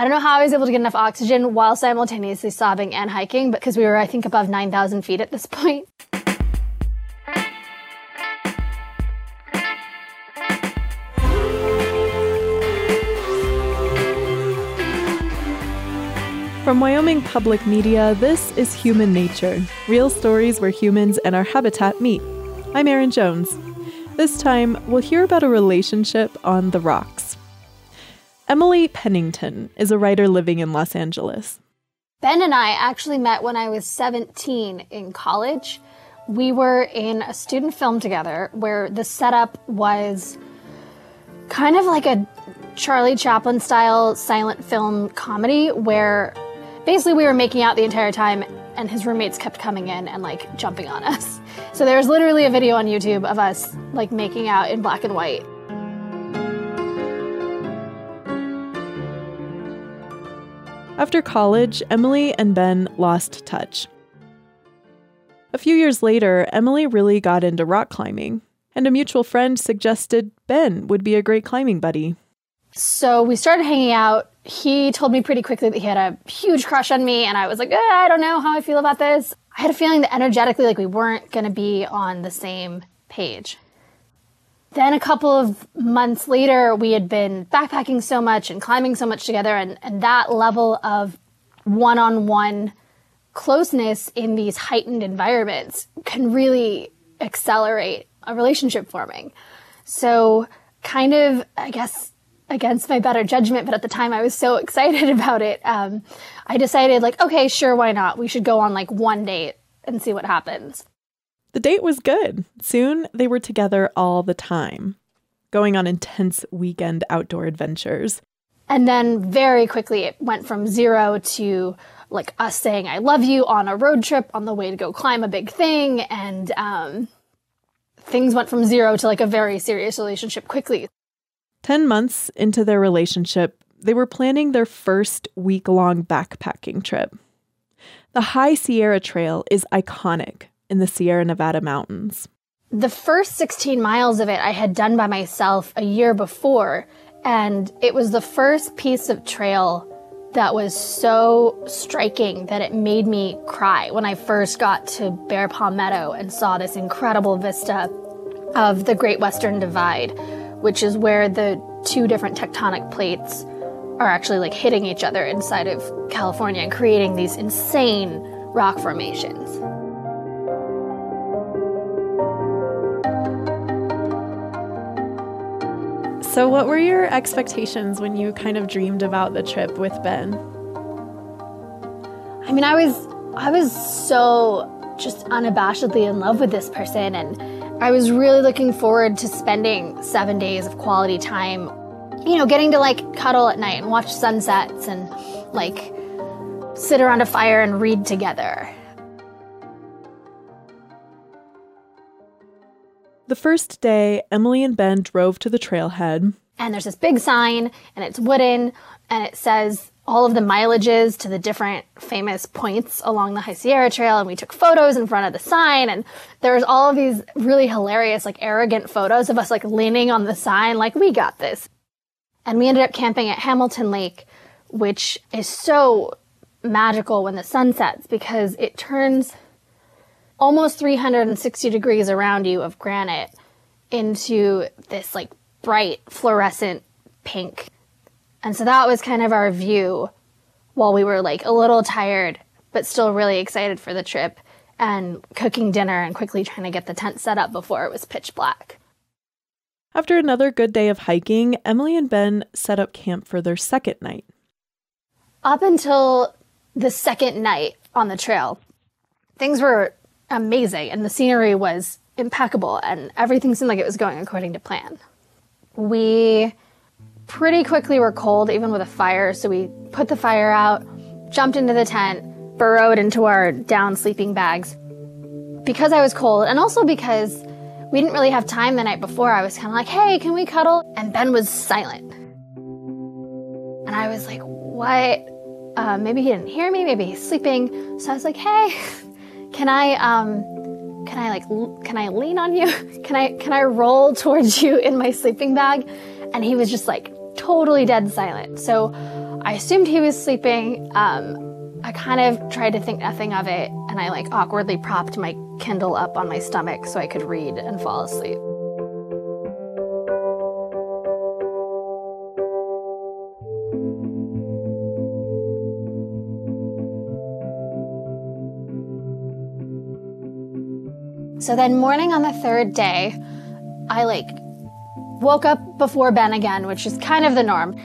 I don't know how I was able to get enough oxygen while simultaneously sobbing and hiking, because we were, I think, above 9,000 feet at this point. From Wyoming Public Media, this is Human Nature real stories where humans and our habitat meet. I'm Erin Jones. This time, we'll hear about a relationship on the rocks. Emily Pennington is a writer living in Los Angeles. Ben and I actually met when I was 17 in college. We were in a student film together where the setup was kind of like a Charlie Chaplin style silent film comedy where basically we were making out the entire time and his roommates kept coming in and like jumping on us. So there's literally a video on YouTube of us like making out in black and white. After college, Emily and Ben lost touch. A few years later, Emily really got into rock climbing, and a mutual friend suggested Ben would be a great climbing buddy. So we started hanging out. He told me pretty quickly that he had a huge crush on me, and I was like, eh, I don't know how I feel about this. I had a feeling that energetically, like we weren't going to be on the same page. Then a couple of months later, we had been backpacking so much and climbing so much together, and, and that level of one on one closeness in these heightened environments can really accelerate a relationship forming. So, kind of, I guess, against my better judgment, but at the time I was so excited about it. Um, I decided, like, okay, sure, why not? We should go on like one date and see what happens. The date was good. Soon they were together all the time, going on intense weekend outdoor adventures. And then very quickly it went from zero to like us saying I love you on a road trip on the way to go climb a big thing. And um, things went from zero to like a very serious relationship quickly. 10 months into their relationship, they were planning their first week long backpacking trip. The High Sierra Trail is iconic in the Sierra Nevada mountains. The first 16 miles of it I had done by myself a year before, and it was the first piece of trail that was so striking that it made me cry when I first got to Bearpaw Meadow and saw this incredible vista of the Great Western Divide, which is where the two different tectonic plates are actually like hitting each other inside of California and creating these insane rock formations. So, what were your expectations when you kind of dreamed about the trip with Ben? I mean, I was I was so just unabashedly in love with this person and I was really looking forward to spending 7 days of quality time. You know, getting to like cuddle at night and watch sunsets and like sit around a fire and read together. The first day, Emily and Ben drove to the trailhead. And there's this big sign, and it's wooden, and it says all of the mileages to the different famous points along the High Sierra Trail. And we took photos in front of the sign, and there's all of these really hilarious, like arrogant photos of us like leaning on the sign, like, we got this. And we ended up camping at Hamilton Lake, which is so magical when the sun sets because it turns almost 360 degrees around you of granite into this like bright fluorescent pink. And so that was kind of our view while we were like a little tired, but still really excited for the trip and cooking dinner and quickly trying to get the tent set up before it was pitch black. After another good day of hiking, Emily and Ben set up camp for their second night. Up until the second night on the trail, things were amazing and the scenery was impeccable and everything seemed like it was going according to plan. We pretty quickly were cold even with a fire, so we put the fire out, jumped into the tent, burrowed into our down sleeping bags. Because I was cold and also because we didn't really have time the night before, I was kind of like, hey, can we cuddle? And Ben was silent. And I was like, what? Uh, maybe he didn't hear me, maybe he's sleeping. So I was like, hey, can I um can I like can I lean on you? Can I can I roll towards you in my sleeping bag? And he was just like totally dead silent. So I assumed he was sleeping. Um, I kind of tried to think nothing of it, and I like awkwardly propped my Kindle up on my stomach so I could read and fall asleep. So then, morning on the third day, I like woke up before Ben again, which is kind of the norm.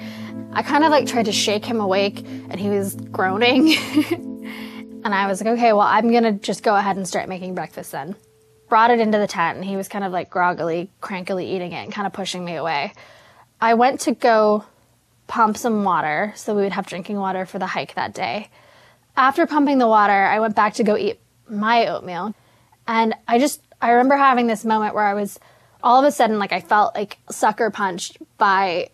I kind of like tried to shake him awake and he was groaning. and I was like, okay, well, I'm gonna just go ahead and start making breakfast then. Brought it into the tent and he was kind of like groggily, crankily eating it and kind of pushing me away. I went to go pump some water so we would have drinking water for the hike that day. After pumping the water, I went back to go eat my oatmeal. And I just, I remember having this moment where I was all of a sudden, like, I felt like sucker punched by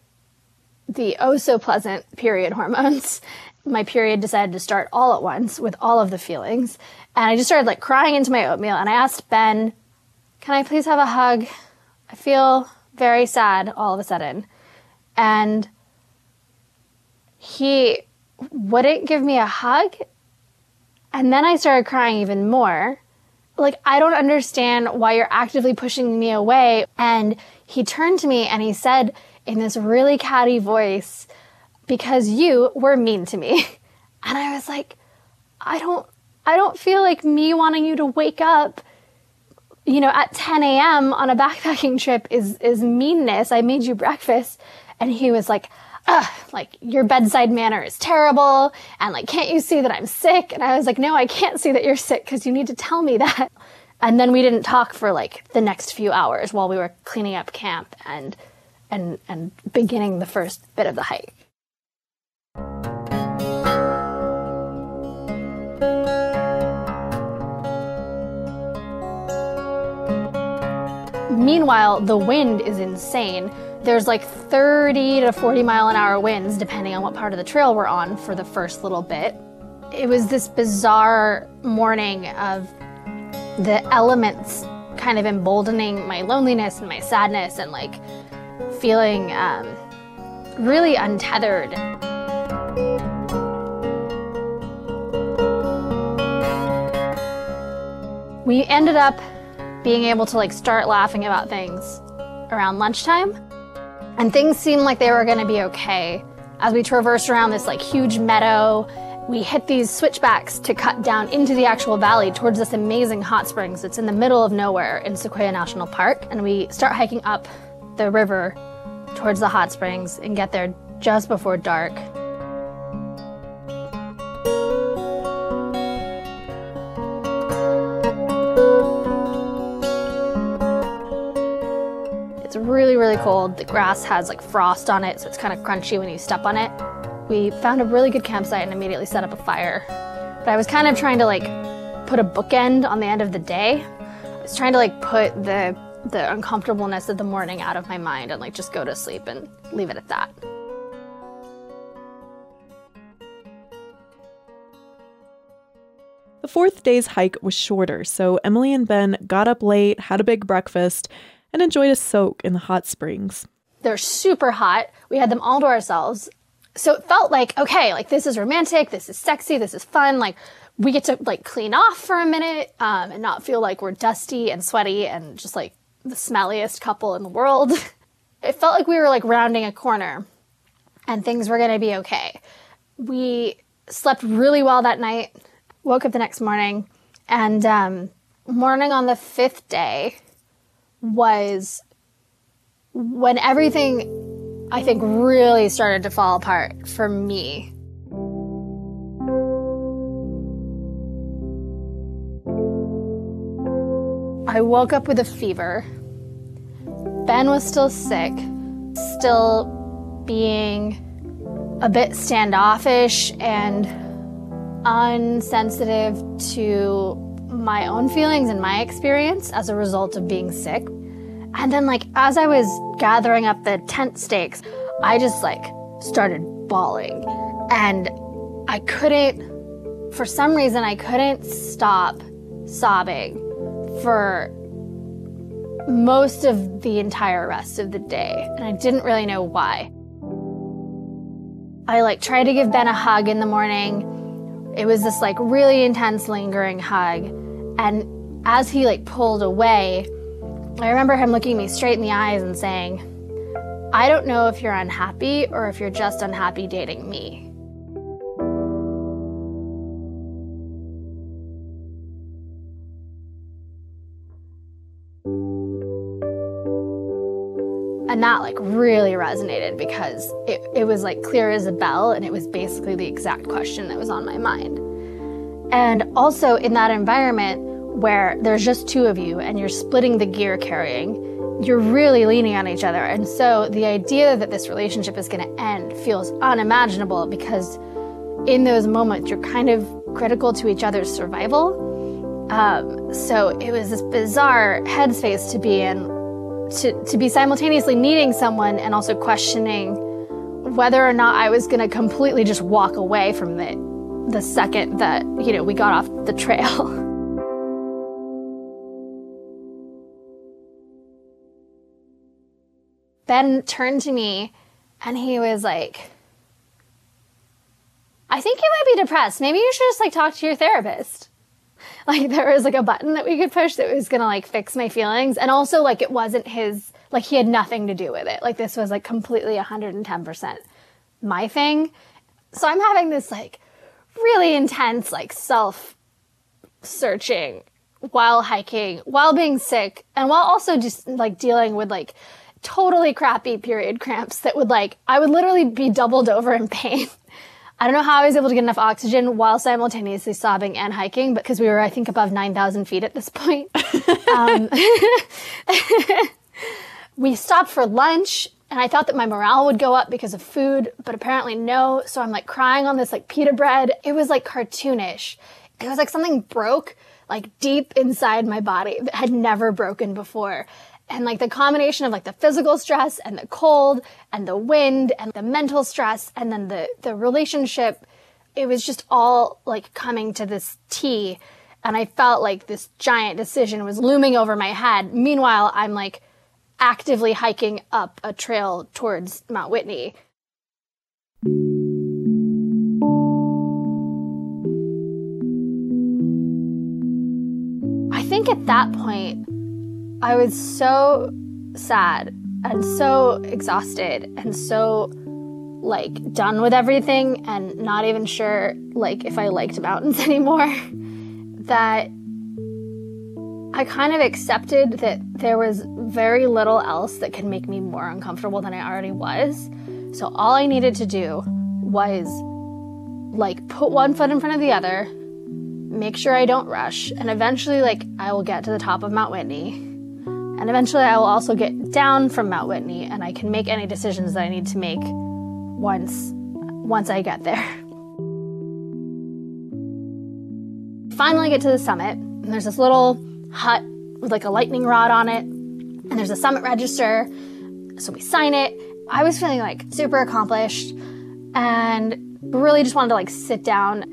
the oh so pleasant period hormones. My period decided to start all at once with all of the feelings. And I just started like crying into my oatmeal. And I asked Ben, Can I please have a hug? I feel very sad all of a sudden. And he wouldn't give me a hug. And then I started crying even more. Like, I don't understand why you're actively pushing me away. And he turned to me and he said in this really catty voice, because you were mean to me. And I was like, I don't, I don't feel like me wanting you to wake up, you know, at 10 a.m. on a backpacking trip is, is meanness. I made you breakfast. And he was like, like your bedside manner is terrible. And like, can't you see that I'm sick? And I was like, no, I can't see that you're sick because you need to tell me that. And then we didn't talk for like the next few hours while we were cleaning up camp and, and, and beginning the first bit of the hike. Meanwhile, the wind is insane. There's like 30 to 40 mile an hour winds, depending on what part of the trail we're on for the first little bit. It was this bizarre morning of the elements kind of emboldening my loneliness and my sadness and like feeling um, really untethered. We ended up being able to like start laughing about things around lunchtime and things seemed like they were going to be okay. As we traversed around this like huge meadow, we hit these switchbacks to cut down into the actual valley towards this amazing hot springs that's in the middle of nowhere in Sequoia National Park. And we start hiking up the river towards the hot springs and get there just before dark. Really cold. The grass has like frost on it, so it's kind of crunchy when you step on it. We found a really good campsite and immediately set up a fire. But I was kind of trying to like put a bookend on the end of the day. I was trying to like put the the uncomfortableness of the morning out of my mind and like just go to sleep and leave it at that. The fourth day's hike was shorter, so Emily and Ben got up late, had a big breakfast, and enjoyed a soak in the hot springs. They're super hot. We had them all to ourselves. So it felt like, okay, like this is romantic, this is sexy, this is fun. Like we get to like clean off for a minute um, and not feel like we're dusty and sweaty and just like the smelliest couple in the world. it felt like we were like rounding a corner and things were going to be okay. We slept really well that night, woke up the next morning, and um, morning on the fifth day, was when everything I think really started to fall apart for me. I woke up with a fever. Ben was still sick, still being a bit standoffish and unsensitive to my own feelings and my experience as a result of being sick. And then, like, as I was gathering up the tent stakes, I just, like, started bawling. And I couldn't, for some reason, I couldn't stop sobbing for most of the entire rest of the day. And I didn't really know why. I like tried to give Ben a hug in the morning. It was this like really intense, lingering hug. And as he like pulled away, I remember him looking me straight in the eyes and saying, I don't know if you're unhappy or if you're just unhappy dating me. And that like really resonated because it, it was like clear as a bell and it was basically the exact question that was on my mind. And also in that environment where there's just two of you and you're splitting the gear carrying, you're really leaning on each other. And so the idea that this relationship is going to end feels unimaginable because in those moments you're kind of critical to each other's survival. Um, so it was this bizarre headspace to be in to, to be simultaneously needing someone and also questioning whether or not I was going to completely just walk away from it the second that, you know, we got off the trail. ben turned to me and he was like, I think you might be depressed. Maybe you should just like talk to your therapist. like there was like a button that we could push that was gonna like fix my feelings. And also like it wasn't his, like he had nothing to do with it. Like this was like completely 110% my thing. So I'm having this like really intense like self searching while hiking, while being sick, and while also just like dealing with like totally crappy period cramps that would like, I would literally be doubled over in pain. I don't know how I was able to get enough oxygen while simultaneously sobbing and hiking, because we were, I think, above 9,000 feet at this point. um, we stopped for lunch and I thought that my morale would go up because of food, but apparently no. So I'm like crying on this like pita bread. It was like cartoonish. It was like something broke like deep inside my body that had never broken before and like the combination of like the physical stress and the cold and the wind and the mental stress and then the the relationship it was just all like coming to this T. And I felt like this giant decision was looming over my head. Meanwhile I'm like actively hiking up a trail towards Mount Whitney. I think at that point I was so sad and so exhausted and so like done with everything and not even sure like if I liked mountains anymore that I kind of accepted that there was very little else that could make me more uncomfortable than I already was. So all I needed to do was like put one foot in front of the other, make sure I don't rush, and eventually like I will get to the top of Mount Whitney and eventually I will also get down from Mount Whitney and I can make any decisions that I need to make once once I get there. Finally get to the summit, and there's this little hut with like a lightning rod on it, and there's a summit register. So we sign it. I was feeling like super accomplished and really just wanted to like sit down.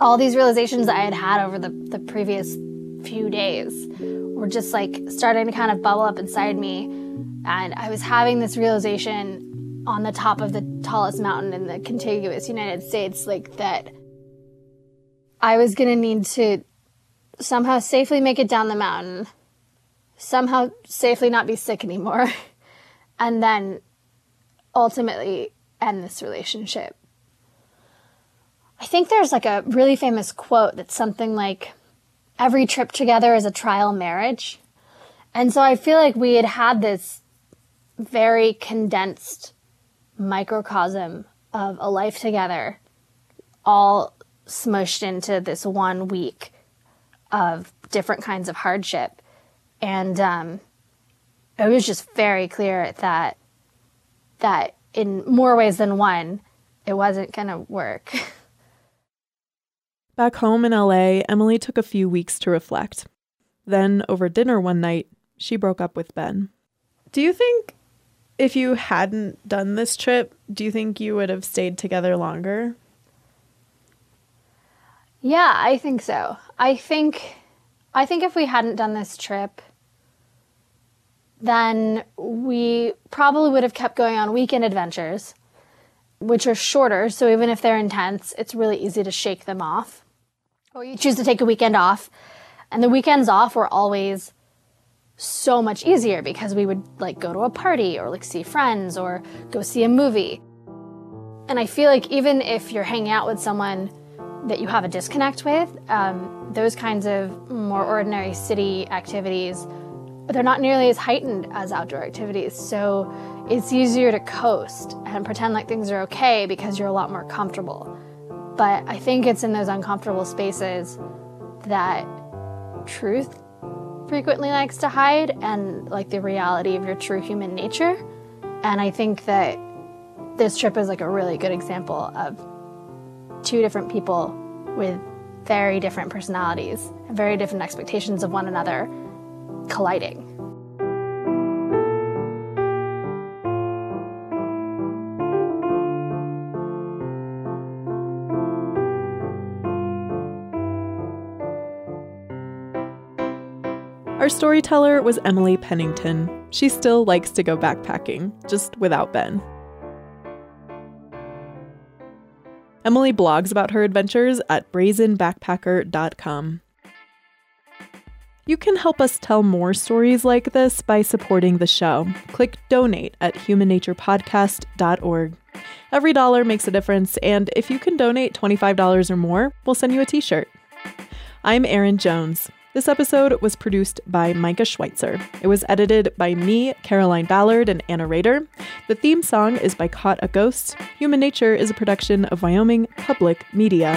All these realizations I had had over the, the previous few days were just like starting to kind of bubble up inside me. And I was having this realization on the top of the tallest mountain in the contiguous United States, like that I was going to need to somehow safely make it down the mountain, somehow safely not be sick anymore, and then ultimately end this relationship. I think there's like a really famous quote that's something like, every trip together is a trial marriage. And so I feel like we had had this very condensed microcosm of a life together, all smushed into this one week of different kinds of hardship. And um, it was just very clear that that in more ways than one, it wasn't going to work. Back home in LA, Emily took a few weeks to reflect. Then, over dinner one night, she broke up with Ben. Do you think if you hadn't done this trip, do you think you would have stayed together longer? Yeah, I think so. I think I think if we hadn't done this trip, then we probably would have kept going on weekend adventures which are shorter. So even if they're intense, it's really easy to shake them off. Or you choose to take a weekend off. And the weekends off were always so much easier because we would like go to a party or like see friends or go see a movie. And I feel like even if you're hanging out with someone that you have a disconnect with, um, those kinds of more ordinary city activities, they're not nearly as heightened as outdoor activities. So it's easier to coast and pretend like things are okay because you're a lot more comfortable. But I think it's in those uncomfortable spaces that truth frequently likes to hide and like the reality of your true human nature. And I think that this trip is like a really good example of two different people with very different personalities very different expectations of one another colliding. Our storyteller was Emily Pennington. She still likes to go backpacking, just without Ben. Emily blogs about her adventures at brazenbackpacker.com. You can help us tell more stories like this by supporting the show. Click donate at humannaturepodcast.org. Every dollar makes a difference, and if you can donate $25 or more, we'll send you a t shirt. I'm Erin Jones. This episode was produced by Micah Schweitzer. It was edited by me, Caroline Ballard, and Anna Rader. The theme song is by Caught a Ghost. Human Nature is a production of Wyoming Public Media.